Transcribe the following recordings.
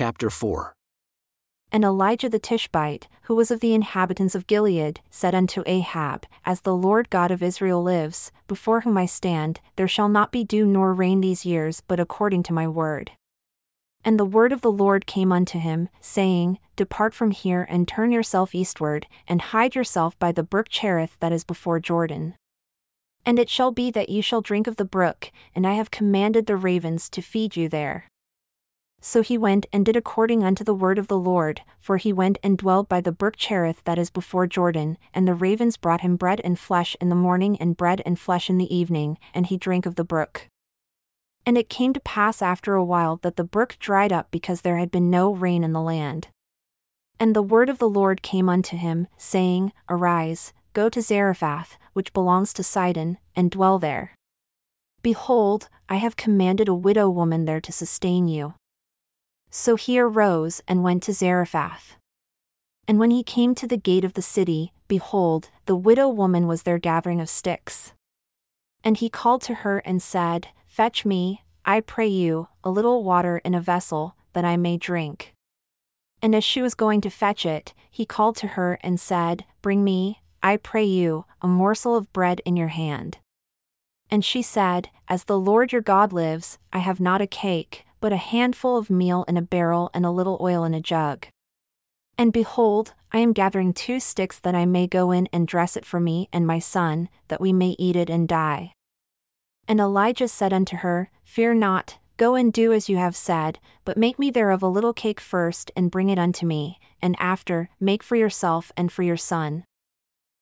Chapter 4 And Elijah the Tishbite, who was of the inhabitants of Gilead, said unto Ahab, As the Lord God of Israel lives, before whom I stand, there shall not be dew nor rain these years but according to my word. And the word of the Lord came unto him, saying, Depart from here and turn yourself eastward, and hide yourself by the brook Cherith that is before Jordan. And it shall be that you shall drink of the brook, and I have commanded the ravens to feed you there. So he went and did according unto the word of the Lord, for he went and dwelled by the brook Cherith that is before Jordan, and the ravens brought him bread and flesh in the morning and bread and flesh in the evening, and he drank of the brook. And it came to pass after a while that the brook dried up because there had been no rain in the land. And the word of the Lord came unto him, saying, Arise, go to Zarephath, which belongs to Sidon, and dwell there. Behold, I have commanded a widow woman there to sustain you. So he arose and went to Zarephath. And when he came to the gate of the city, behold, the widow woman was there gathering of sticks. And he called to her and said, Fetch me, I pray you, a little water in a vessel, that I may drink. And as she was going to fetch it, he called to her and said, Bring me, I pray you, a morsel of bread in your hand. And she said, As the Lord your God lives, I have not a cake, but a handful of meal in a barrel and a little oil in a jug. And behold, I am gathering two sticks that I may go in and dress it for me and my son, that we may eat it and die. And Elijah said unto her, Fear not, go and do as you have said, but make me thereof a little cake first and bring it unto me, and after, make for yourself and for your son.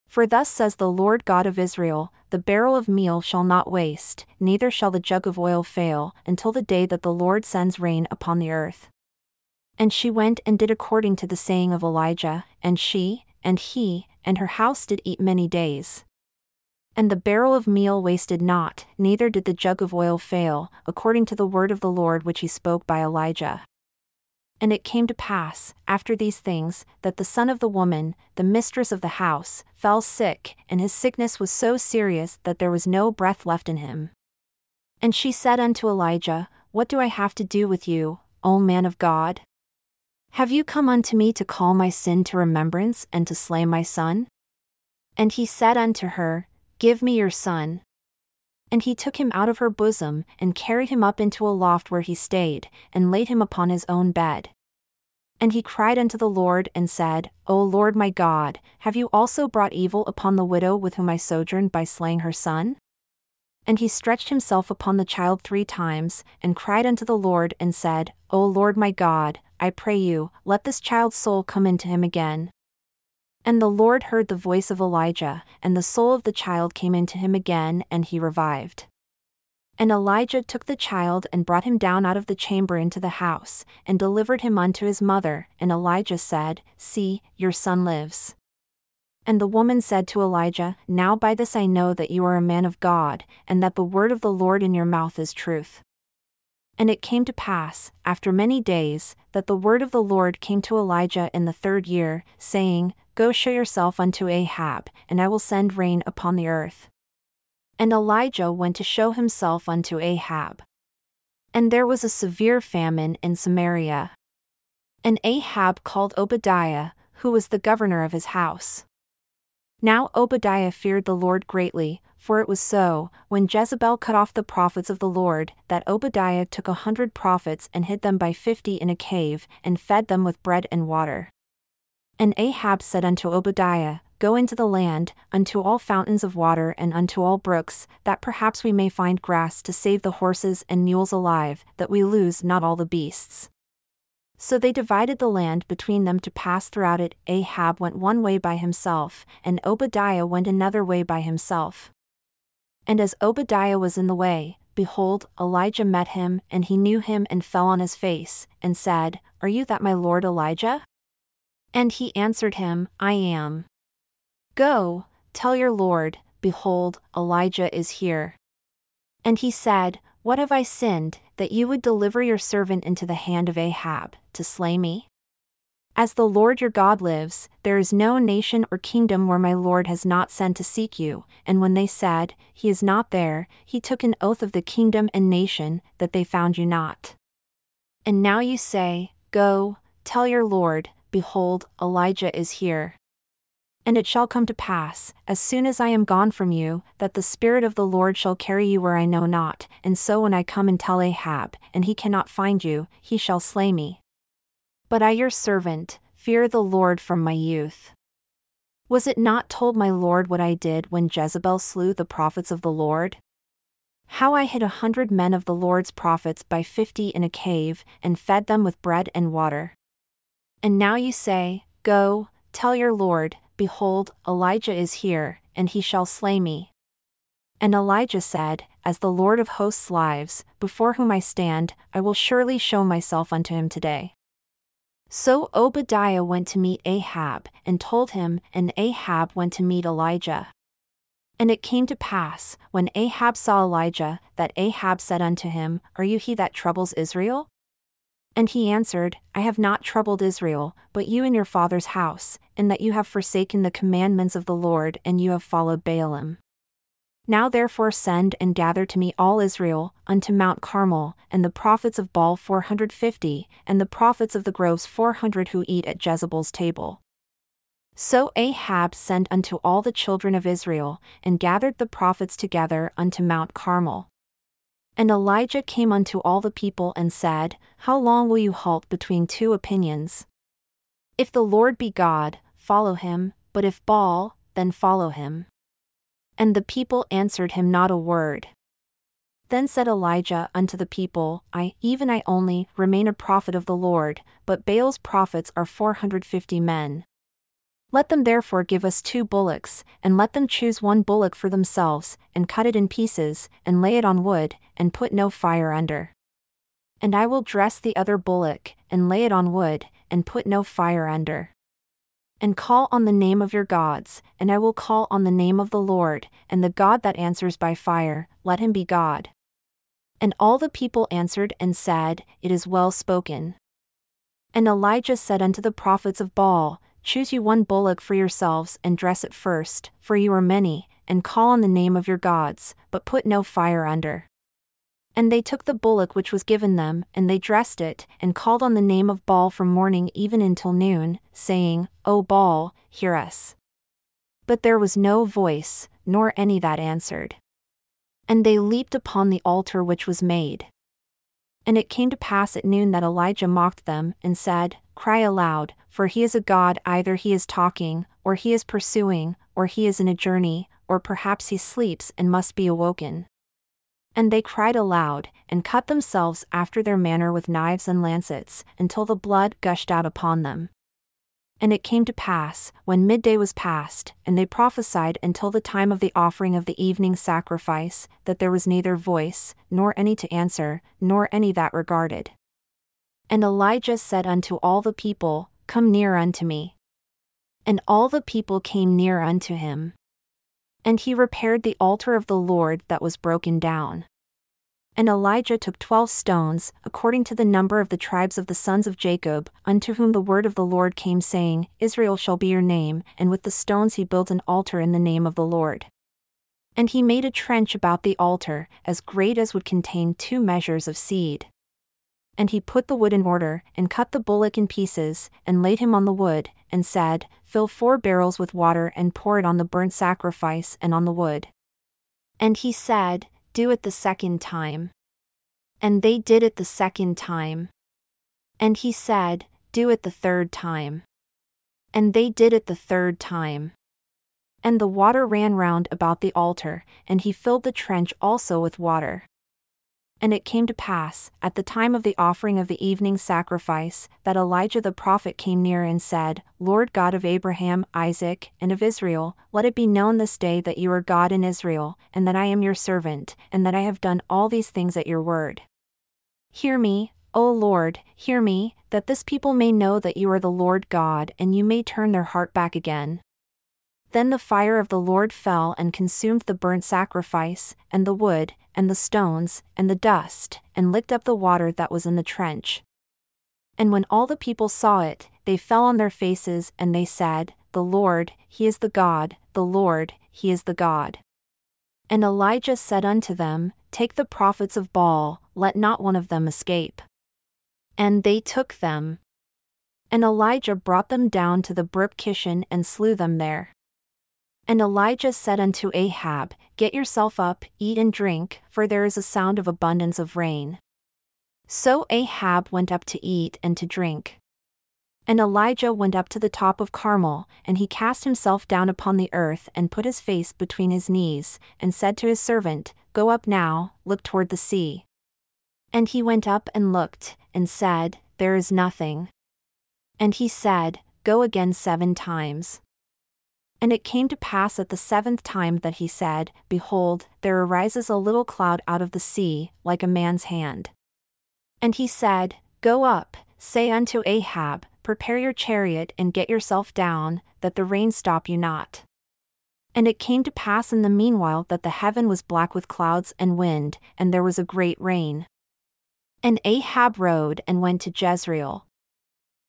For thus says the Lord God of Israel The barrel of meal shall not waste, neither shall the jug of oil fail, until the day that the Lord sends rain upon the earth. And she went and did according to the saying of Elijah, and she, and he, and her house did eat many days. And the barrel of meal wasted not, neither did the jug of oil fail, according to the word of the Lord which he spoke by Elijah. And it came to pass, after these things, that the son of the woman, the mistress of the house, fell sick, and his sickness was so serious that there was no breath left in him. And she said unto Elijah, What do I have to do with you, O man of God? Have you come unto me to call my sin to remembrance and to slay my son? And he said unto her, Give me your son. And he took him out of her bosom, and carried him up into a loft where he stayed, and laid him upon his own bed. And he cried unto the Lord, and said, O Lord my God, have you also brought evil upon the widow with whom I sojourned by slaying her son? And he stretched himself upon the child three times, and cried unto the Lord, and said, O Lord my God, I pray you, let this child's soul come into him again. And the Lord heard the voice of Elijah, and the soul of the child came into him again, and he revived. And Elijah took the child and brought him down out of the chamber into the house, and delivered him unto his mother. And Elijah said, See, your son lives. And the woman said to Elijah, Now by this I know that you are a man of God, and that the word of the Lord in your mouth is truth. And it came to pass, after many days, that the word of the Lord came to Elijah in the third year, saying, Go show yourself unto Ahab, and I will send rain upon the earth. And Elijah went to show himself unto Ahab. And there was a severe famine in Samaria. And Ahab called Obadiah, who was the governor of his house. Now Obadiah feared the Lord greatly, for it was so, when Jezebel cut off the prophets of the Lord, that Obadiah took a hundred prophets and hid them by fifty in a cave, and fed them with bread and water. And Ahab said unto Obadiah, Go into the land, unto all fountains of water and unto all brooks, that perhaps we may find grass to save the horses and mules alive, that we lose not all the beasts. So they divided the land between them to pass throughout it. Ahab went one way by himself, and Obadiah went another way by himself. And as Obadiah was in the way, behold, Elijah met him, and he knew him and fell on his face, and said, Are you that my lord Elijah? And he answered him, I am. Go, tell your Lord, behold, Elijah is here. And he said, What have I sinned, that you would deliver your servant into the hand of Ahab, to slay me? As the Lord your God lives, there is no nation or kingdom where my Lord has not sent to seek you. And when they said, He is not there, he took an oath of the kingdom and nation, that they found you not. And now you say, Go, tell your Lord, Behold, Elijah is here. And it shall come to pass, as soon as I am gone from you, that the Spirit of the Lord shall carry you where I know not, and so when I come and tell Ahab, and he cannot find you, he shall slay me. But I, your servant, fear the Lord from my youth. Was it not told my Lord what I did when Jezebel slew the prophets of the Lord? How I hid a hundred men of the Lord's prophets by fifty in a cave, and fed them with bread and water. And now you say, Go, tell your Lord, Behold, Elijah is here, and he shall slay me. And Elijah said, As the Lord of hosts lives, before whom I stand, I will surely show myself unto him today. So Obadiah went to meet Ahab, and told him, and Ahab went to meet Elijah. And it came to pass, when Ahab saw Elijah, that Ahab said unto him, Are you he that troubles Israel? And he answered, I have not troubled Israel, but you and your father's house, in that you have forsaken the commandments of the Lord and you have followed Baalim. Now therefore send and gather to me all Israel, unto Mount Carmel, and the prophets of Baal four hundred fifty, and the prophets of the groves four hundred who eat at Jezebel's table. So Ahab sent unto all the children of Israel, and gathered the prophets together unto Mount Carmel. And Elijah came unto all the people and said, How long will you halt between two opinions? If the Lord be God, follow him, but if Baal, then follow him. And the people answered him not a word. Then said Elijah unto the people, I, even I only, remain a prophet of the Lord, but Baal's prophets are four hundred fifty men. Let them therefore give us two bullocks, and let them choose one bullock for themselves, and cut it in pieces, and lay it on wood, and put no fire under. And I will dress the other bullock, and lay it on wood, and put no fire under. And call on the name of your gods, and I will call on the name of the Lord, and the God that answers by fire, let him be God. And all the people answered and said, It is well spoken. And Elijah said unto the prophets of Baal, Choose you one bullock for yourselves and dress it first, for you are many, and call on the name of your gods, but put no fire under. And they took the bullock which was given them, and they dressed it, and called on the name of Baal from morning even until noon, saying, O Baal, hear us. But there was no voice, nor any that answered. And they leaped upon the altar which was made. And it came to pass at noon that Elijah mocked them, and said, Cry aloud, for he is a god either he is talking, or he is pursuing, or he is in a journey, or perhaps he sleeps and must be awoken. And they cried aloud, and cut themselves after their manner with knives and lancets, until the blood gushed out upon them. And it came to pass, when midday was past, and they prophesied until the time of the offering of the evening sacrifice, that there was neither voice, nor any to answer, nor any that regarded. And Elijah said unto all the people, Come near unto me. And all the people came near unto him. And he repaired the altar of the Lord that was broken down. And Elijah took twelve stones, according to the number of the tribes of the sons of Jacob, unto whom the word of the Lord came, saying, Israel shall be your name, and with the stones he built an altar in the name of the Lord. And he made a trench about the altar, as great as would contain two measures of seed. And he put the wood in order, and cut the bullock in pieces, and laid him on the wood, and said, Fill four barrels with water and pour it on the burnt sacrifice and on the wood. And he said, do it the second time. And they did it the second time. And he said, Do it the third time. And they did it the third time. And the water ran round about the altar, and he filled the trench also with water. And it came to pass, at the time of the offering of the evening sacrifice, that Elijah the prophet came near and said, Lord God of Abraham, Isaac, and of Israel, let it be known this day that you are God in Israel, and that I am your servant, and that I have done all these things at your word. Hear me, O Lord, hear me, that this people may know that you are the Lord God, and you may turn their heart back again. Then the fire of the Lord fell and consumed the burnt sacrifice, and the wood, and the stones, and the dust, and licked up the water that was in the trench. And when all the people saw it, they fell on their faces, and they said, The Lord, He is the God, the Lord, He is the God. And Elijah said unto them, Take the prophets of Baal, let not one of them escape. And they took them. And Elijah brought them down to the brook Kishon and slew them there. And Elijah said unto Ahab, Get yourself up, eat and drink, for there is a sound of abundance of rain. So Ahab went up to eat and to drink. And Elijah went up to the top of Carmel, and he cast himself down upon the earth and put his face between his knees, and said to his servant, Go up now, look toward the sea. And he went up and looked, and said, There is nothing. And he said, Go again seven times. And it came to pass at the seventh time that he said, Behold, there arises a little cloud out of the sea, like a man's hand. And he said, Go up, say unto Ahab, Prepare your chariot and get yourself down, that the rain stop you not. And it came to pass in the meanwhile that the heaven was black with clouds and wind, and there was a great rain. And Ahab rode and went to Jezreel.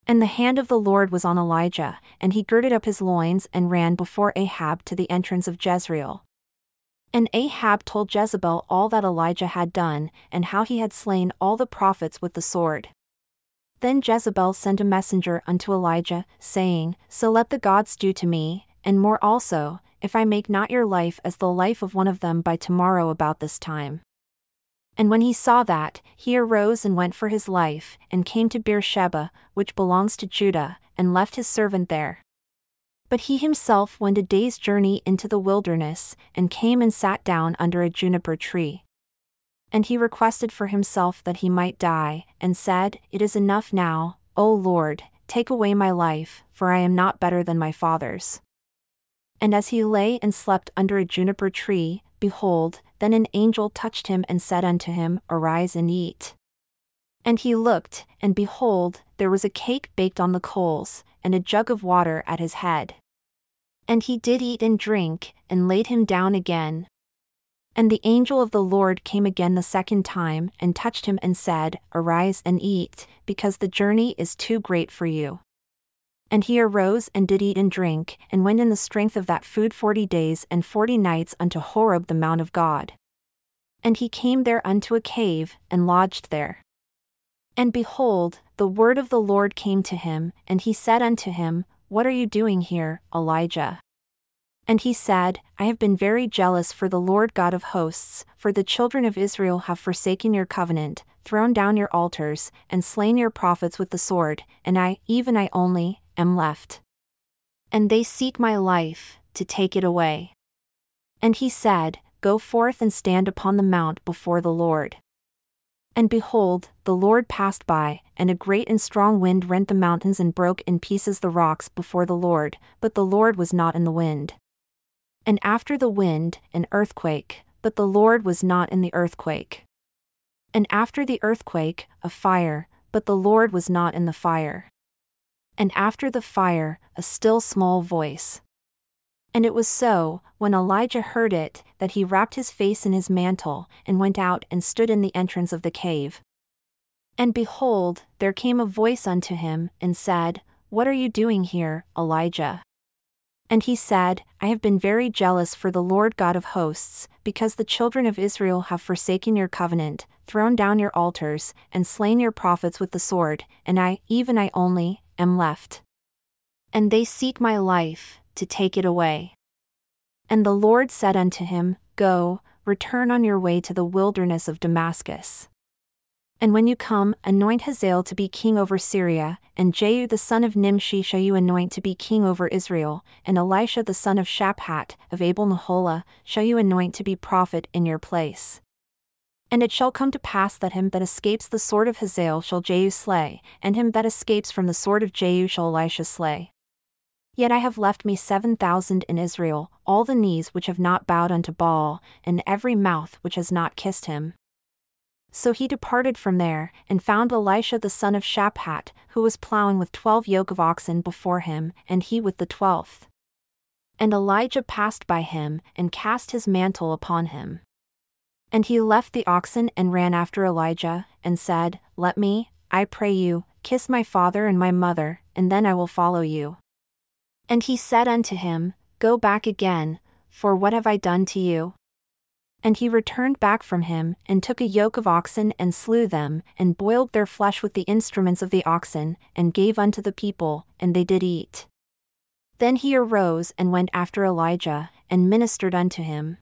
And the hand of the Lord was on Elijah, and he girded up his loins and ran before Ahab to the entrance of Jezreel. And Ahab told Jezebel all that Elijah had done, and how he had slain all the prophets with the sword. Then Jezebel sent a messenger unto Elijah, saying, So let the gods do to me, and more also, if I make not your life as the life of one of them by tomorrow about this time. And when he saw that, he arose and went for his life, and came to Beersheba, which belongs to Judah, and left his servant there. But he himself went a day's journey into the wilderness, and came and sat down under a juniper tree. And he requested for himself that he might die, and said, It is enough now, O Lord, take away my life, for I am not better than my fathers. And as he lay and slept under a juniper tree, behold, then an angel touched him and said unto him, Arise and eat. And he looked, and behold, there was a cake baked on the coals, and a jug of water at his head. And he did eat and drink, and laid him down again. And the angel of the Lord came again the second time, and touched him and said, Arise and eat, because the journey is too great for you. And he arose and did eat and drink, and went in the strength of that food forty days and forty nights unto Horeb the mount of God. And he came there unto a cave, and lodged there. And behold, the word of the Lord came to him, and he said unto him, What are you doing here, Elijah? And he said, I have been very jealous for the Lord God of hosts, for the children of Israel have forsaken your covenant, thrown down your altars, and slain your prophets with the sword, and I, even I only, am left. And they seek my life, to take it away. And he said, Go forth and stand upon the mount before the Lord. And behold, the Lord passed by, and a great and strong wind rent the mountains and broke in pieces the rocks before the Lord, but the Lord was not in the wind. And after the wind, an earthquake, but the Lord was not in the earthquake. And after the earthquake, a fire, but the Lord was not in the fire and after the fire, a still small voice. And it was so, when Elijah heard it, that he wrapped his face in his mantle, and went out and stood in the entrance of the cave. And behold, there came a voice unto him, and said, What are you doing here, Elijah? And he said, I have been very jealous for the Lord God of hosts, because the children of Israel have forsaken your covenant, thrown down your altars, and slain your prophets with the sword, and I, even I only, am left. And they seek my life, to take it away. And the Lord said unto him, Go, return on your way to the wilderness of Damascus. And when you come, anoint Hazael to be king over Syria, and Jehu the son of Nimshi shall you anoint to be king over Israel, and Elisha the son of Shaphat, of Abel Meholah, shall you anoint to be prophet in your place. And it shall come to pass that him that escapes the sword of Hazael shall Jehu slay, and him that escapes from the sword of Jehu shall Elisha slay. Yet I have left me seven thousand in Israel, all the knees which have not bowed unto Baal, and every mouth which has not kissed him. So he departed from there, and found Elisha the son of Shaphat, who was plowing with twelve yoke of oxen before him, and he with the twelfth. And Elijah passed by him, and cast his mantle upon him. And he left the oxen and ran after Elijah, and said, Let me, I pray you, kiss my father and my mother, and then I will follow you. And he said unto him, Go back again, for what have I done to you? And he returned back from him, and took a yoke of oxen, and slew them, and boiled their flesh with the instruments of the oxen, and gave unto the people, and they did eat. Then he arose and went after Elijah, and ministered unto him.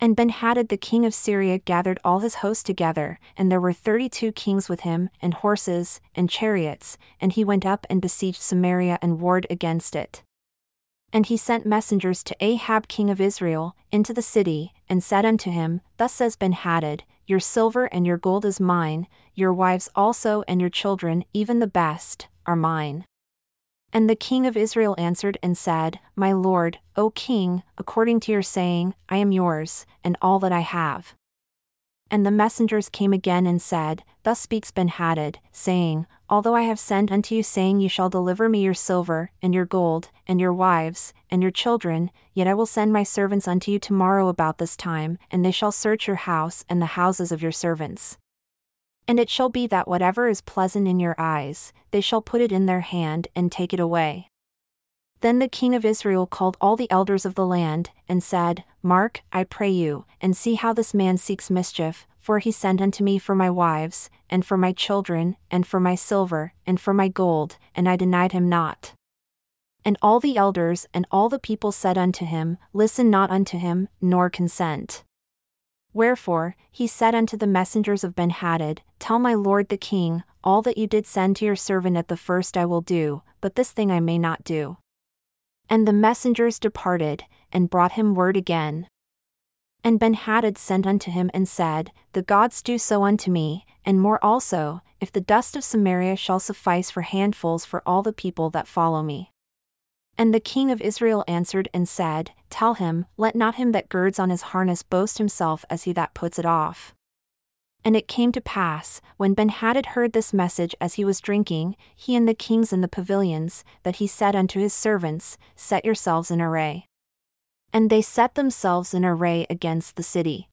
And Benhadad the king of Syria gathered all his host together, and there were thirty two kings with him, and horses, and chariots, and he went up and besieged Samaria and warred against it. And he sent messengers to Ahab king of Israel, into the city, and said unto him, Thus says Benhadad, Your silver and your gold is mine, your wives also and your children, even the best, are mine. And the king of Israel answered and said, My lord, O king, according to your saying, I am yours, and all that I have. And the messengers came again and said, Thus speaks Benhadad, saying, Although I have sent unto you saying you shall deliver me your silver, and your gold, and your wives, and your children, yet I will send my servants unto you tomorrow about this time, and they shall search your house and the houses of your servants. And it shall be that whatever is pleasant in your eyes, they shall put it in their hand and take it away. Then the king of Israel called all the elders of the land, and said, Mark, I pray you, and see how this man seeks mischief, for he sent unto me for my wives, and for my children, and for my silver, and for my gold, and I denied him not. And all the elders and all the people said unto him, Listen not unto him, nor consent. Wherefore, he said unto the messengers of Benhadad, Tell my lord the king, all that you did send to your servant at the first I will do, but this thing I may not do. And the messengers departed, and brought him word again. And Benhadad sent unto him and said, The gods do so unto me, and more also, if the dust of Samaria shall suffice for handfuls for all the people that follow me. And the king of Israel answered and said, Tell him, Let not him that girds on his harness boast himself as he that puts it off. And it came to pass, when Benhadad heard this message as he was drinking, he and the kings in the pavilions, that he said unto his servants, Set yourselves in array. And they set themselves in array against the city.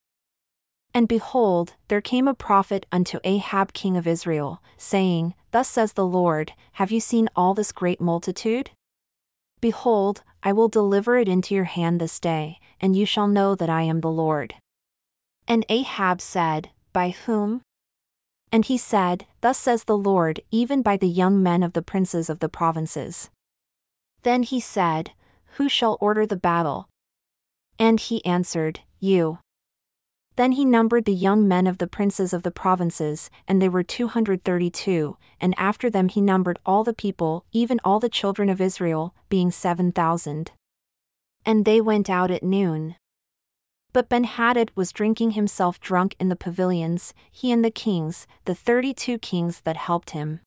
And behold, there came a prophet unto Ahab king of Israel, saying, Thus says the Lord, Have you seen all this great multitude? Behold, I will deliver it into your hand this day, and you shall know that I am the Lord. And Ahab said, By whom? And he said, Thus says the Lord, even by the young men of the princes of the provinces. Then he said, Who shall order the battle? And he answered, You. Then he numbered the young men of the princes of the provinces, and they were two hundred thirty two, and after them he numbered all the people, even all the children of Israel, being seven thousand. And they went out at noon. But Benhadad was drinking himself drunk in the pavilions, he and the kings, the thirty two kings that helped him.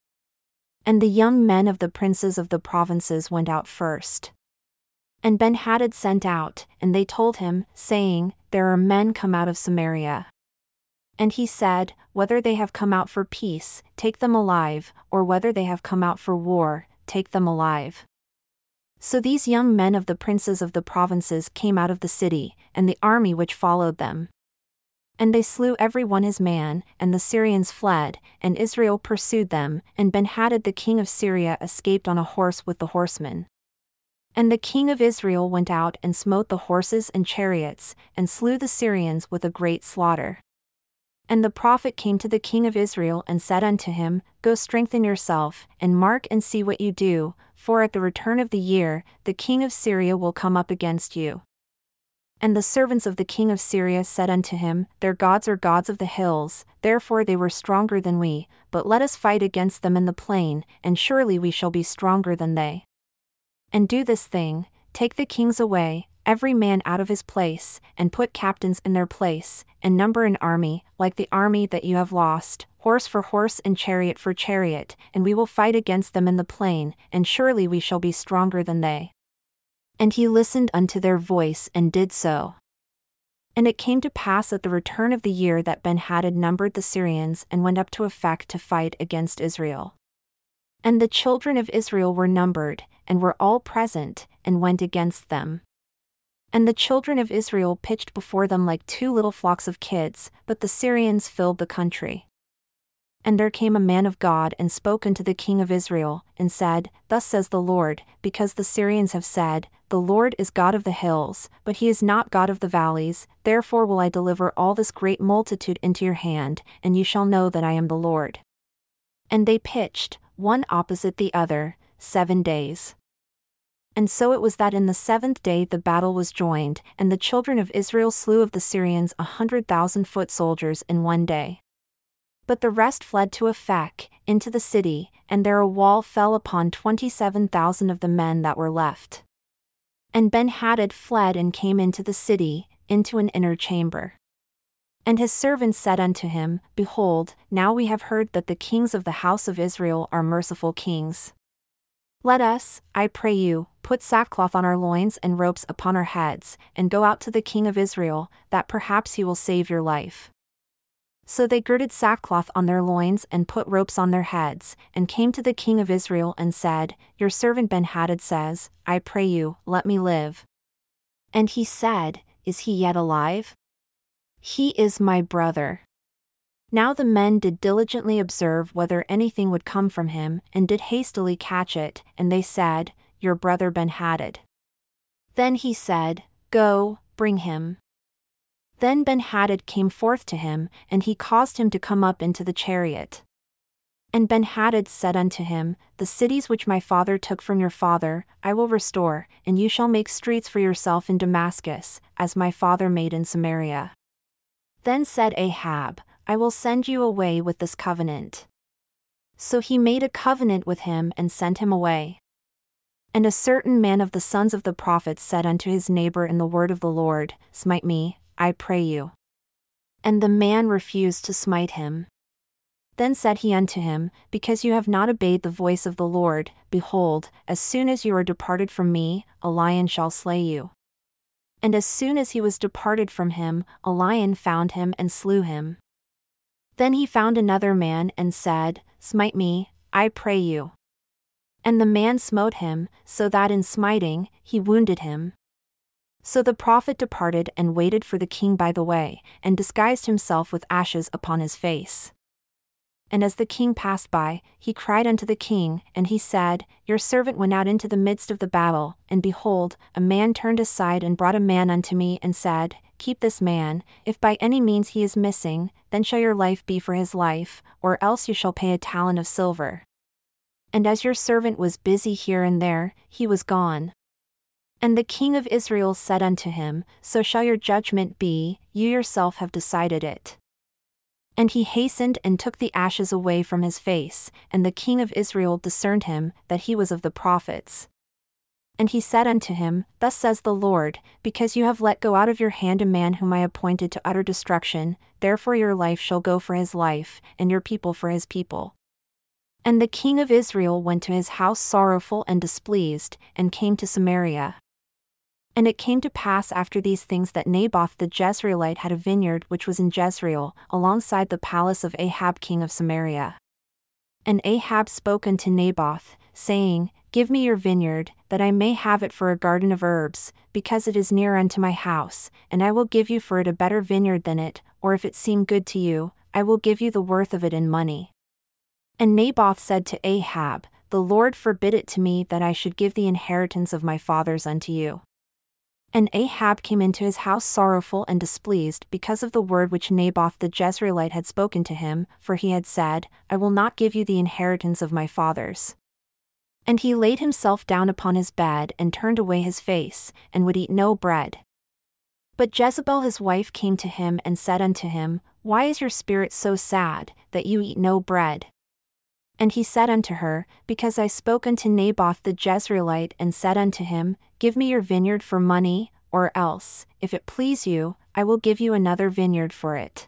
And the young men of the princes of the provinces went out first. And Benhadad sent out, and they told him, saying, there are men come out of Samaria. And he said, Whether they have come out for peace, take them alive, or whether they have come out for war, take them alive. So these young men of the princes of the provinces came out of the city, and the army which followed them. And they slew every one his man, and the Syrians fled, and Israel pursued them, and Benhadad the king of Syria escaped on a horse with the horsemen. And the king of Israel went out and smote the horses and chariots, and slew the Syrians with a great slaughter. And the prophet came to the king of Israel and said unto him, Go strengthen yourself, and mark and see what you do, for at the return of the year, the king of Syria will come up against you. And the servants of the king of Syria said unto him, Their gods are gods of the hills, therefore they were stronger than we, but let us fight against them in the plain, and surely we shall be stronger than they. And do this thing take the kings away, every man out of his place, and put captains in their place, and number an army, like the army that you have lost, horse for horse and chariot for chariot, and we will fight against them in the plain, and surely we shall be stronger than they. And he listened unto their voice and did so. And it came to pass at the return of the year that Benhadad numbered the Syrians and went up to Aphek to fight against Israel. And the children of Israel were numbered, and were all present, and went against them. And the children of Israel pitched before them like two little flocks of kids, but the Syrians filled the country. And there came a man of God and spoke unto the king of Israel, and said, Thus says the Lord, because the Syrians have said, The Lord is God of the hills, but he is not God of the valleys, therefore will I deliver all this great multitude into your hand, and you shall know that I am the Lord. And they pitched, one opposite the other, seven days. And so it was that in the seventh day the battle was joined, and the children of Israel slew of the Syrians a hundred thousand foot soldiers in one day. But the rest fled to Aphek, into the city, and there a wall fell upon twenty seven thousand of the men that were left. And Benhadad fled and came into the city, into an inner chamber. And his servants said unto him, Behold, now we have heard that the kings of the house of Israel are merciful kings. Let us, I pray you, put sackcloth on our loins and ropes upon our heads, and go out to the king of Israel, that perhaps he will save your life. So they girded sackcloth on their loins and put ropes on their heads, and came to the king of Israel and said, Your servant Benhadad says, I pray you, let me live. And he said, Is he yet alive? He is my brother. Now the men did diligently observe whether anything would come from him, and did hastily catch it, and they said, Your brother ben Benhadad. Then he said, Go, bring him. Then Benhadad came forth to him, and he caused him to come up into the chariot. And Benhadad said unto him, The cities which my father took from your father, I will restore, and you shall make streets for yourself in Damascus, as my father made in Samaria. Then said Ahab, I will send you away with this covenant. So he made a covenant with him and sent him away. And a certain man of the sons of the prophets said unto his neighbor in the word of the Lord, Smite me, I pray you. And the man refused to smite him. Then said he unto him, Because you have not obeyed the voice of the Lord, behold, as soon as you are departed from me, a lion shall slay you. And as soon as he was departed from him, a lion found him and slew him. Then he found another man and said, Smite me, I pray you. And the man smote him, so that in smiting, he wounded him. So the prophet departed and waited for the king by the way, and disguised himself with ashes upon his face. And as the king passed by, he cried unto the king, and he said, Your servant went out into the midst of the battle, and behold, a man turned aside and brought a man unto me, and said, Keep this man, if by any means he is missing, then shall your life be for his life, or else you shall pay a talent of silver. And as your servant was busy here and there, he was gone. And the king of Israel said unto him, So shall your judgment be, you yourself have decided it. And he hastened and took the ashes away from his face, and the king of Israel discerned him, that he was of the prophets. And he said unto him, Thus says the Lord, because you have let go out of your hand a man whom I appointed to utter destruction, therefore your life shall go for his life, and your people for his people. And the king of Israel went to his house sorrowful and displeased, and came to Samaria. And it came to pass after these things that Naboth the Jezreelite had a vineyard which was in Jezreel, alongside the palace of Ahab king of Samaria. And Ahab spoke unto Naboth, saying, Give me your vineyard, that I may have it for a garden of herbs, because it is near unto my house, and I will give you for it a better vineyard than it, or if it seem good to you, I will give you the worth of it in money. And Naboth said to Ahab, The Lord forbid it to me that I should give the inheritance of my fathers unto you. And Ahab came into his house sorrowful and displeased because of the word which Naboth the Jezreelite had spoken to him, for he had said, I will not give you the inheritance of my fathers. And he laid himself down upon his bed and turned away his face, and would eat no bread. But Jezebel his wife came to him and said unto him, Why is your spirit so sad, that you eat no bread? And he said unto her, Because I spoke unto Naboth the Jezreelite and said unto him, Give me your vineyard for money, or else, if it please you, I will give you another vineyard for it.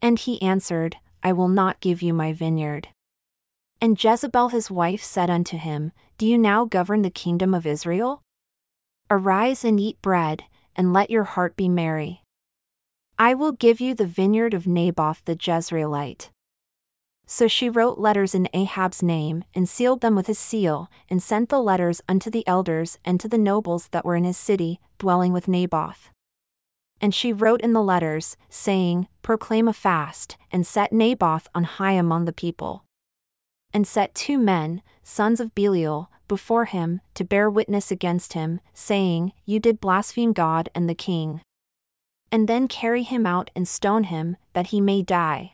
And he answered, I will not give you my vineyard. And Jezebel his wife said unto him, Do you now govern the kingdom of Israel? Arise and eat bread, and let your heart be merry. I will give you the vineyard of Naboth the Jezreelite. So she wrote letters in Ahab's name, and sealed them with his seal, and sent the letters unto the elders and to the nobles that were in his city, dwelling with Naboth. And she wrote in the letters, saying, Proclaim a fast, and set Naboth on high among the people. And set two men, sons of Belial, before him, to bear witness against him, saying, You did blaspheme God and the king. And then carry him out and stone him, that he may die.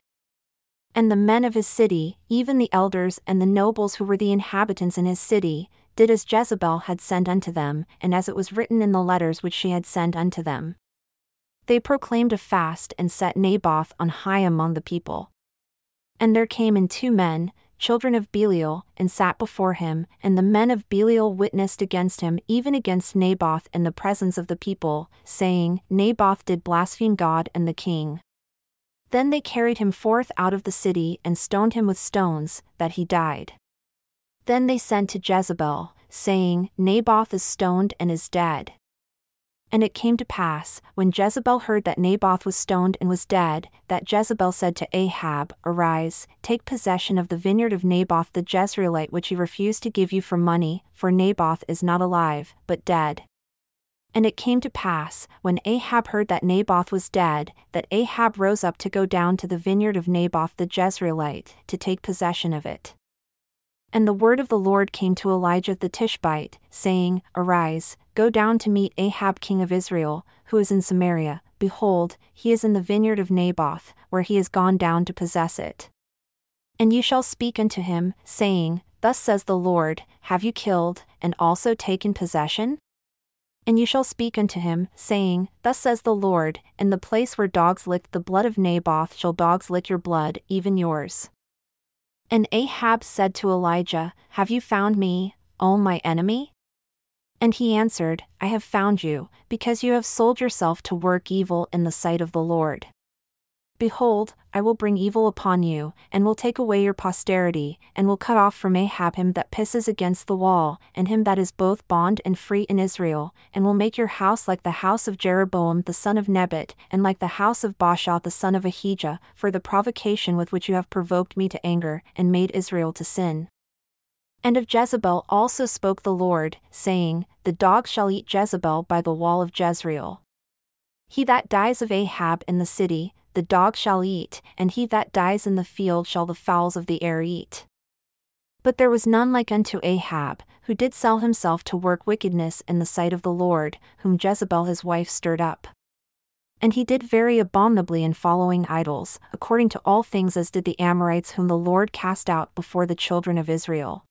And the men of his city, even the elders and the nobles who were the inhabitants in his city, did as Jezebel had sent unto them, and as it was written in the letters which she had sent unto them. They proclaimed a fast and set Naboth on high among the people. And there came in two men, children of Belial, and sat before him, and the men of Belial witnessed against him even against Naboth in the presence of the people, saying, Naboth did blaspheme God and the king. Then they carried him forth out of the city and stoned him with stones, that he died. Then they sent to Jezebel, saying, Naboth is stoned and is dead. And it came to pass, when Jezebel heard that Naboth was stoned and was dead, that Jezebel said to Ahab, Arise, take possession of the vineyard of Naboth the Jezreelite which he refused to give you for money, for Naboth is not alive, but dead. And it came to pass, when Ahab heard that Naboth was dead, that Ahab rose up to go down to the vineyard of Naboth the Jezreelite, to take possession of it. And the word of the Lord came to Elijah the Tishbite, saying, Arise, go down to meet Ahab king of Israel, who is in Samaria. Behold, he is in the vineyard of Naboth, where he is gone down to possess it. And you shall speak unto him, saying, Thus says the Lord, Have you killed, and also taken possession? And you shall speak unto him, saying, Thus says the Lord, In the place where dogs licked the blood of Naboth shall dogs lick your blood, even yours. And Ahab said to Elijah, Have you found me, O my enemy? And he answered, I have found you, because you have sold yourself to work evil in the sight of the Lord. Behold, I will bring evil upon you, and will take away your posterity, and will cut off from Ahab him that pisses against the wall, and him that is both bond and free in Israel, and will make your house like the house of Jeroboam the son of Nebat, and like the house of Baasha the son of Ahijah, for the provocation with which you have provoked me to anger, and made Israel to sin. And of Jezebel also spoke the Lord, saying, The dogs shall eat Jezebel by the wall of Jezreel. He that dies of Ahab in the city, the dog shall eat, and he that dies in the field shall the fowls of the air eat. But there was none like unto Ahab, who did sell himself to work wickedness in the sight of the Lord, whom Jezebel his wife stirred up. And he did very abominably in following idols, according to all things as did the Amorites whom the Lord cast out before the children of Israel.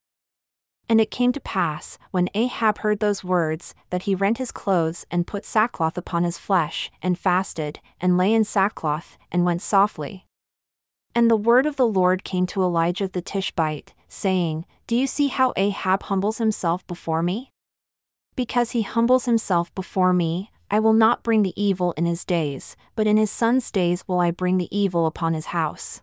And it came to pass, when Ahab heard those words, that he rent his clothes and put sackcloth upon his flesh, and fasted, and lay in sackcloth, and went softly. And the word of the Lord came to Elijah the Tishbite, saying, Do you see how Ahab humbles himself before me? Because he humbles himself before me, I will not bring the evil in his days, but in his son's days will I bring the evil upon his house.